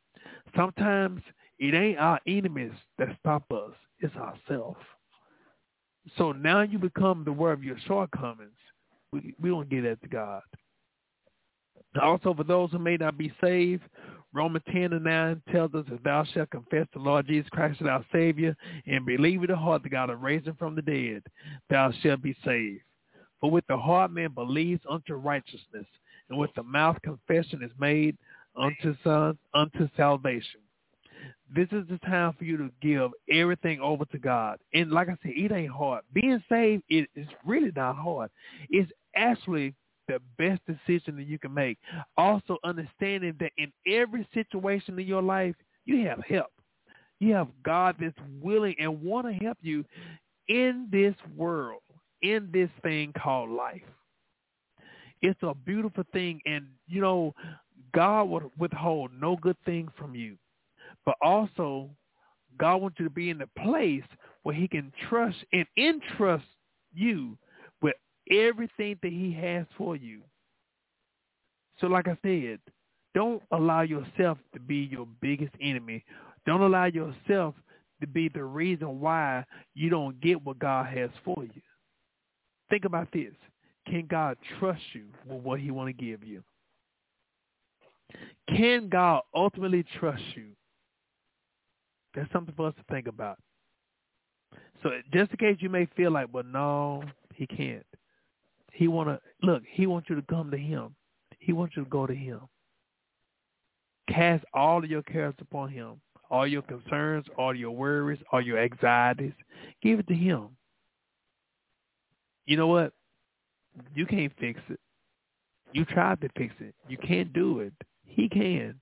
Sometimes it ain't our enemies that stop us. It's ourselves. So now you become the aware of your shortcomings. We, we don't get that to God. Also, for those who may not be saved, Romans 10 and 9 tells us, if thou shalt confess the Lord Jesus Christ as our Savior and believe in the heart that God has raised him from the dead, thou shalt be saved. For with the heart man believes unto righteousness, and with the mouth confession is made unto son unto salvation. This is the time for you to give everything over to God. And like I said, it ain't hard. Being saved is really not hard. It's actually the best decision that you can make. Also understanding that in every situation in your life, you have help. You have God that's willing and want to help you in this world, in this thing called life. It's a beautiful thing. And, you know, God will withhold no good thing from you. But also, God wants you to be in the place where he can trust and entrust you everything that he has for you. So like I said, don't allow yourself to be your biggest enemy. Don't allow yourself to be the reason why you don't get what God has for you. Think about this. Can God trust you with what he want to give you? Can God ultimately trust you? That's something for us to think about. So just in case you may feel like, well, no, he can't. He want to look. He wants you to come to him. He wants you to go to him. Cast all of your cares upon him. All your concerns, all your worries, all your anxieties. Give it to him. You know what? You can't fix it. You tried to fix it. You can't do it. He can.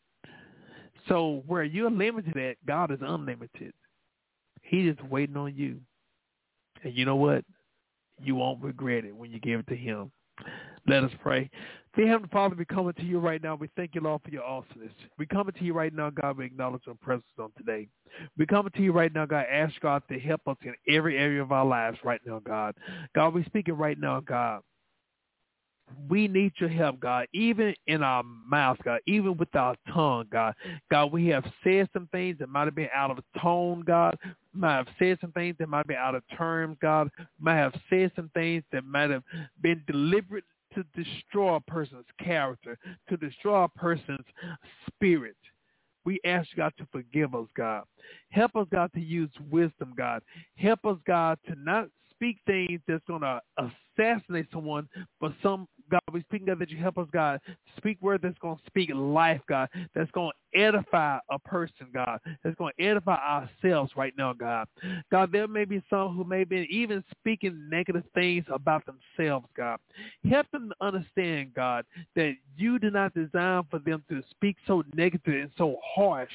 So where you're limited at, God is unlimited. He is waiting on you. And you know what? You won't regret it when you give it to him. Let us pray. Dear Heavenly Father, we coming to you right now. We thank you, Lord, for your awesomeness. We coming to you right now, God. We acknowledge your presence on today. We coming to you right now, God. Ask God to help us in every area of our lives right now, God. God, we speaking right now, God we need your help, God, even in our mouth, God, even with our tongue, God. God, we have said some things that might have been out of tone, God. Might have said some things that might be out of terms, God. Might have said some things that might have been deliberate to destroy a person's character, to destroy a person's spirit. We ask God to forgive us, God. Help us, God, to use wisdom, God. Help us, God, to not speak things that's going to assassinate someone, but some God, we speak God that you help us, God, speak word that's going to speak life, God, that's going edify a person, God, that's going to edify ourselves right now, God. God, there may be some who may be even speaking negative things about themselves, God. Help them to understand, God, that you did not design for them to speak so negative and so harsh.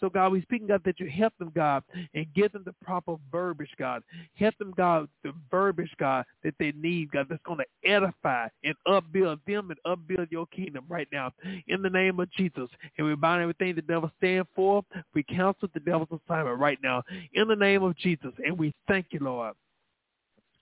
So, God, we speak, God, that you help them, God, and give them the proper verbiage, God. Help them, God, the verbiage, God, that they need, God, that's going to edify and upbuild them and upbuild your kingdom right now in the name of Jesus. And we bind everything the devil stand for. We counsel the devil's assignment right now in the name of Jesus. And we thank you, Lord.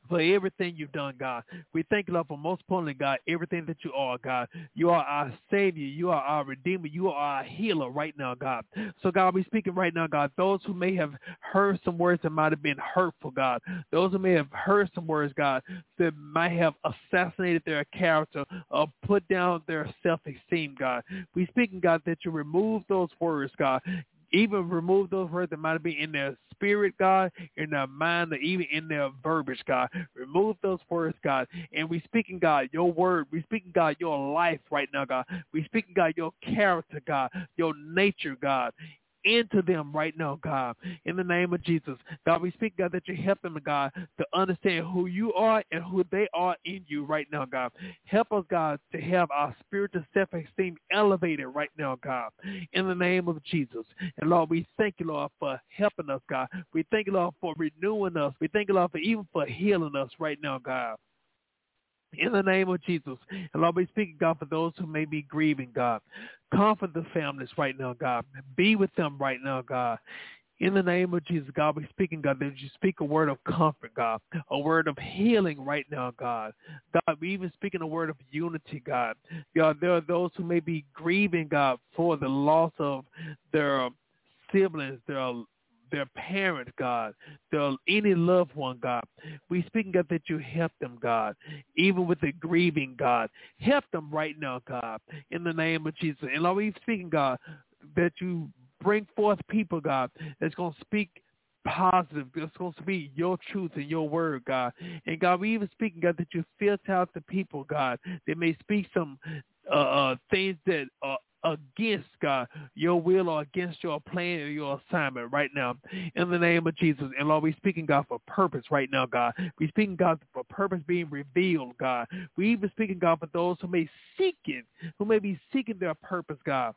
For everything you've done, God. We thank you, Lord, for most importantly, God, everything that you are, God. You are our Savior. You are our Redeemer. You are our healer right now, God. So, God, we're speaking right now, God. Those who may have heard some words that might have been hurtful, God. Those who may have heard some words, God, that might have assassinated their character or put down their self-esteem, God. We're speaking, God, that you remove those words, God even remove those words that might be in their spirit, God, in their mind, or even in their verbiage, God. Remove those words, God. And we speaking, God, your word. We speaking, God, your life right now, God. We speaking, God, your character, God, your nature, God into them right now, God, in the name of Jesus. God, we speak, God, that you help them, God, to understand who you are and who they are in you right now, God. Help us, God, to have our spiritual self-esteem elevated right now, God, in the name of Jesus. And Lord, we thank you, Lord, for helping us, God. We thank you, Lord, for renewing us. We thank you, Lord, for even for healing us right now, God in the name of Jesus. And Lord, we speak, God, for those who may be grieving, God. Comfort the families right now, God. Be with them right now, God. In the name of Jesus, God, we speaking, God, that you speak a word of comfort, God, a word of healing right now, God. God, we even speaking a word of unity, God. God, there are those who may be grieving, God, for the loss of their siblings, their their parent, God, their any loved one, God. We speaking God that you help them, God, even with the grieving, God. Help them right now, God, in the name of Jesus. And Lord, we speaking, God, that you bring forth people, God, that's going to speak positive. That's going to speak your truth and your word, God. And God, we even speaking, God, that you filter out the people, God, that may speak some uh, uh, things that are against God, your will or against your plan or your assignment right now in the name of Jesus. And Lord, we're speaking God for purpose right now, God. We're speaking God for purpose being revealed, God. We even speaking God for those who may seek it, who may be seeking their purpose, God.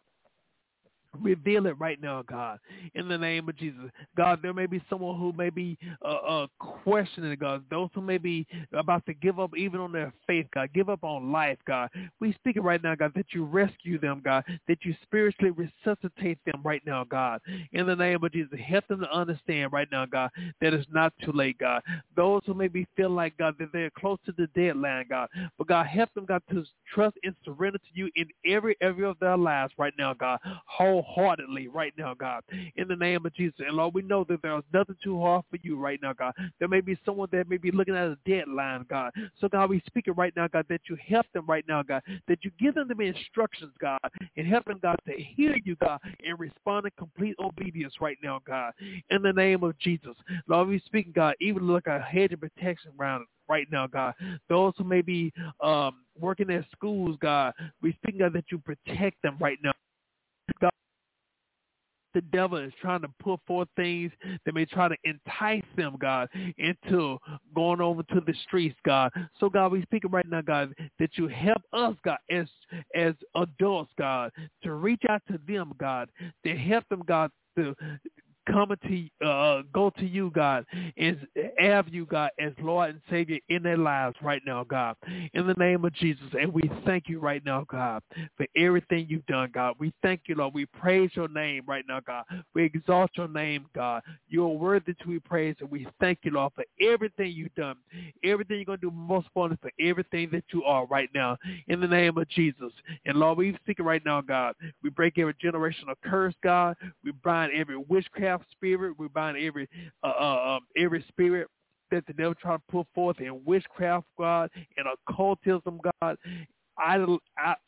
Reveal it right now, God, in the name of Jesus. God, there may be someone who may be uh, uh, questioning, God. Those who may be about to give up even on their faith, God. Give up on life, God. We speak it right now, God, that you rescue them, God. That you spiritually resuscitate them right now, God. In the name of Jesus. Help them to understand right now, God, that it's not too late, God. Those who may be feeling like, God, that they're close to the deadline, God. But, God, help them, God, to trust and surrender to you in every area of their lives right now, God. Whole wholeheartedly right now, God, in the name of Jesus. And Lord, we know that there's nothing too hard for you right now, God. There may be someone that may be looking at a deadline, God. So, God, we speak it right now, God, that you help them right now, God, that you give them the instructions, God, and help them, God, to hear you, God, and respond in complete obedience right now, God, in the name of Jesus. Lord, we speak, God, even look a hedge of protection around right now, God. Those who may be um, working at schools, God, we speak, God, that you protect them right now. God, the devil is trying to put forth things that may try to entice them, God, into going over to the streets, God. So, God, we speak right now, God, that you help us, God, as as adults, God, to reach out to them, God, to help them, God, to come to uh, go to you, God, and have you, God, as Lord and Savior in their lives right now, God. In the name of Jesus, and we thank you right now, God, for everything you've done, God. We thank you, Lord. We praise your name right now, God. We exalt your name, God. You're worthy to be praised, and we thank you, Lord, for everything you've done, everything you're going to do, most importantly, for everything that you are right now. In the name of Jesus, and Lord, we speak it right now, God. We break every generational curse, God. We bind every witchcraft witchcraft spirit. We bind every uh, uh, um, every spirit that the devil try to put forth in witchcraft, God, and occultism, God, idol,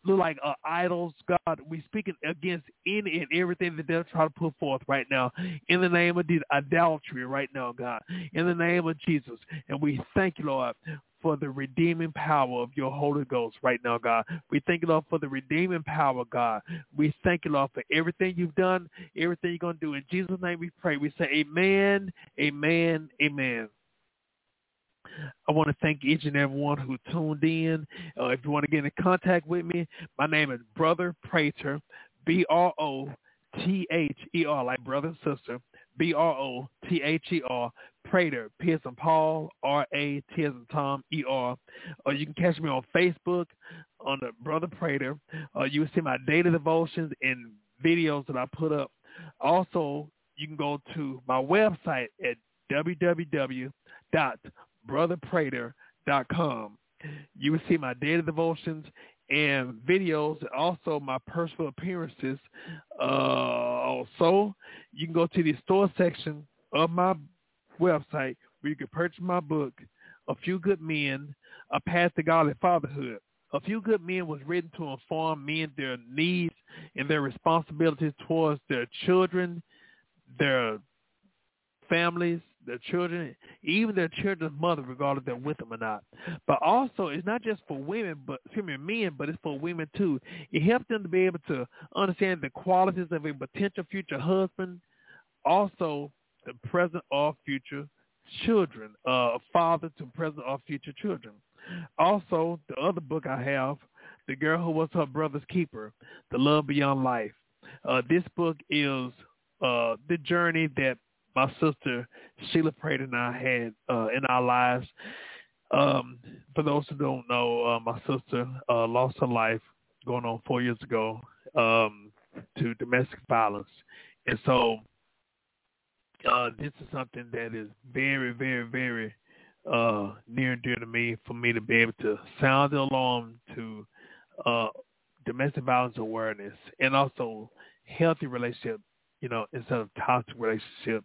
look like uh, idols, God. We speaking against any and everything that they're trying to put forth right now. In the name of Jesus, idolatry right now, God. In the name of Jesus. And we thank you, Lord, for the redeeming power of your Holy Ghost right now, God. We thank you, Lord, for the redeeming power, God. We thank you, Lord, for everything you've done, everything you're going to do. In Jesus' name we pray. We say amen, amen, amen. I want to thank each and everyone who tuned in. Uh, if you want to get in contact with me, my name is Brother Prater, B-R-O-T-H-E-R, like brother and sister, B-R-O-T-H-E-R, Prater, P as in Paul, R-A-T as in Tom, E-R. Or you can catch me on Facebook under Brother Prater. Or you will see my daily devotions and videos that I put up. Also, you can go to my website at www brotherprater.com. You will see my daily devotions and videos, and also my personal appearances. Uh, also, you can go to the store section of my website where you can purchase my book, A Few Good Men, A Path to Godly Fatherhood. A Few Good Men was written to inform men their needs and their responsibilities towards their children, their families, their children, even their children's mother, regardless they're with them or not. But also, it's not just for women, but excuse me, men, but it's for women too. It helps them to be able to understand the qualities of a potential future husband, also the present or future children, uh, father to present or future children. Also, the other book I have, The Girl Who Was Her Brother's Keeper, The Love Beyond Life. Uh, this book is uh, the journey that my sister Sheila Prater and I had uh, in our lives. Um, for those who don't know, uh, my sister uh, lost her life going on four years ago um, to domestic violence, and so uh, this is something that is very, very, very uh, near and dear to me for me to be able to sound the alarm to uh, domestic violence awareness and also healthy relationship, you know, instead of toxic relationship.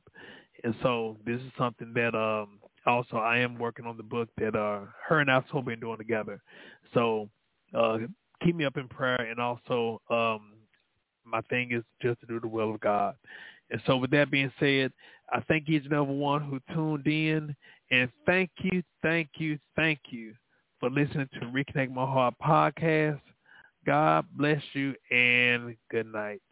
And so this is something that um, also I am working on the book that uh, her and I have been doing together. So uh, keep me up in prayer and also um, my thing is just to do the will of God. And so with that being said, I thank each and every one who tuned in. And thank you, thank you, thank you for listening to Reconnect My Heart podcast. God bless you and good night.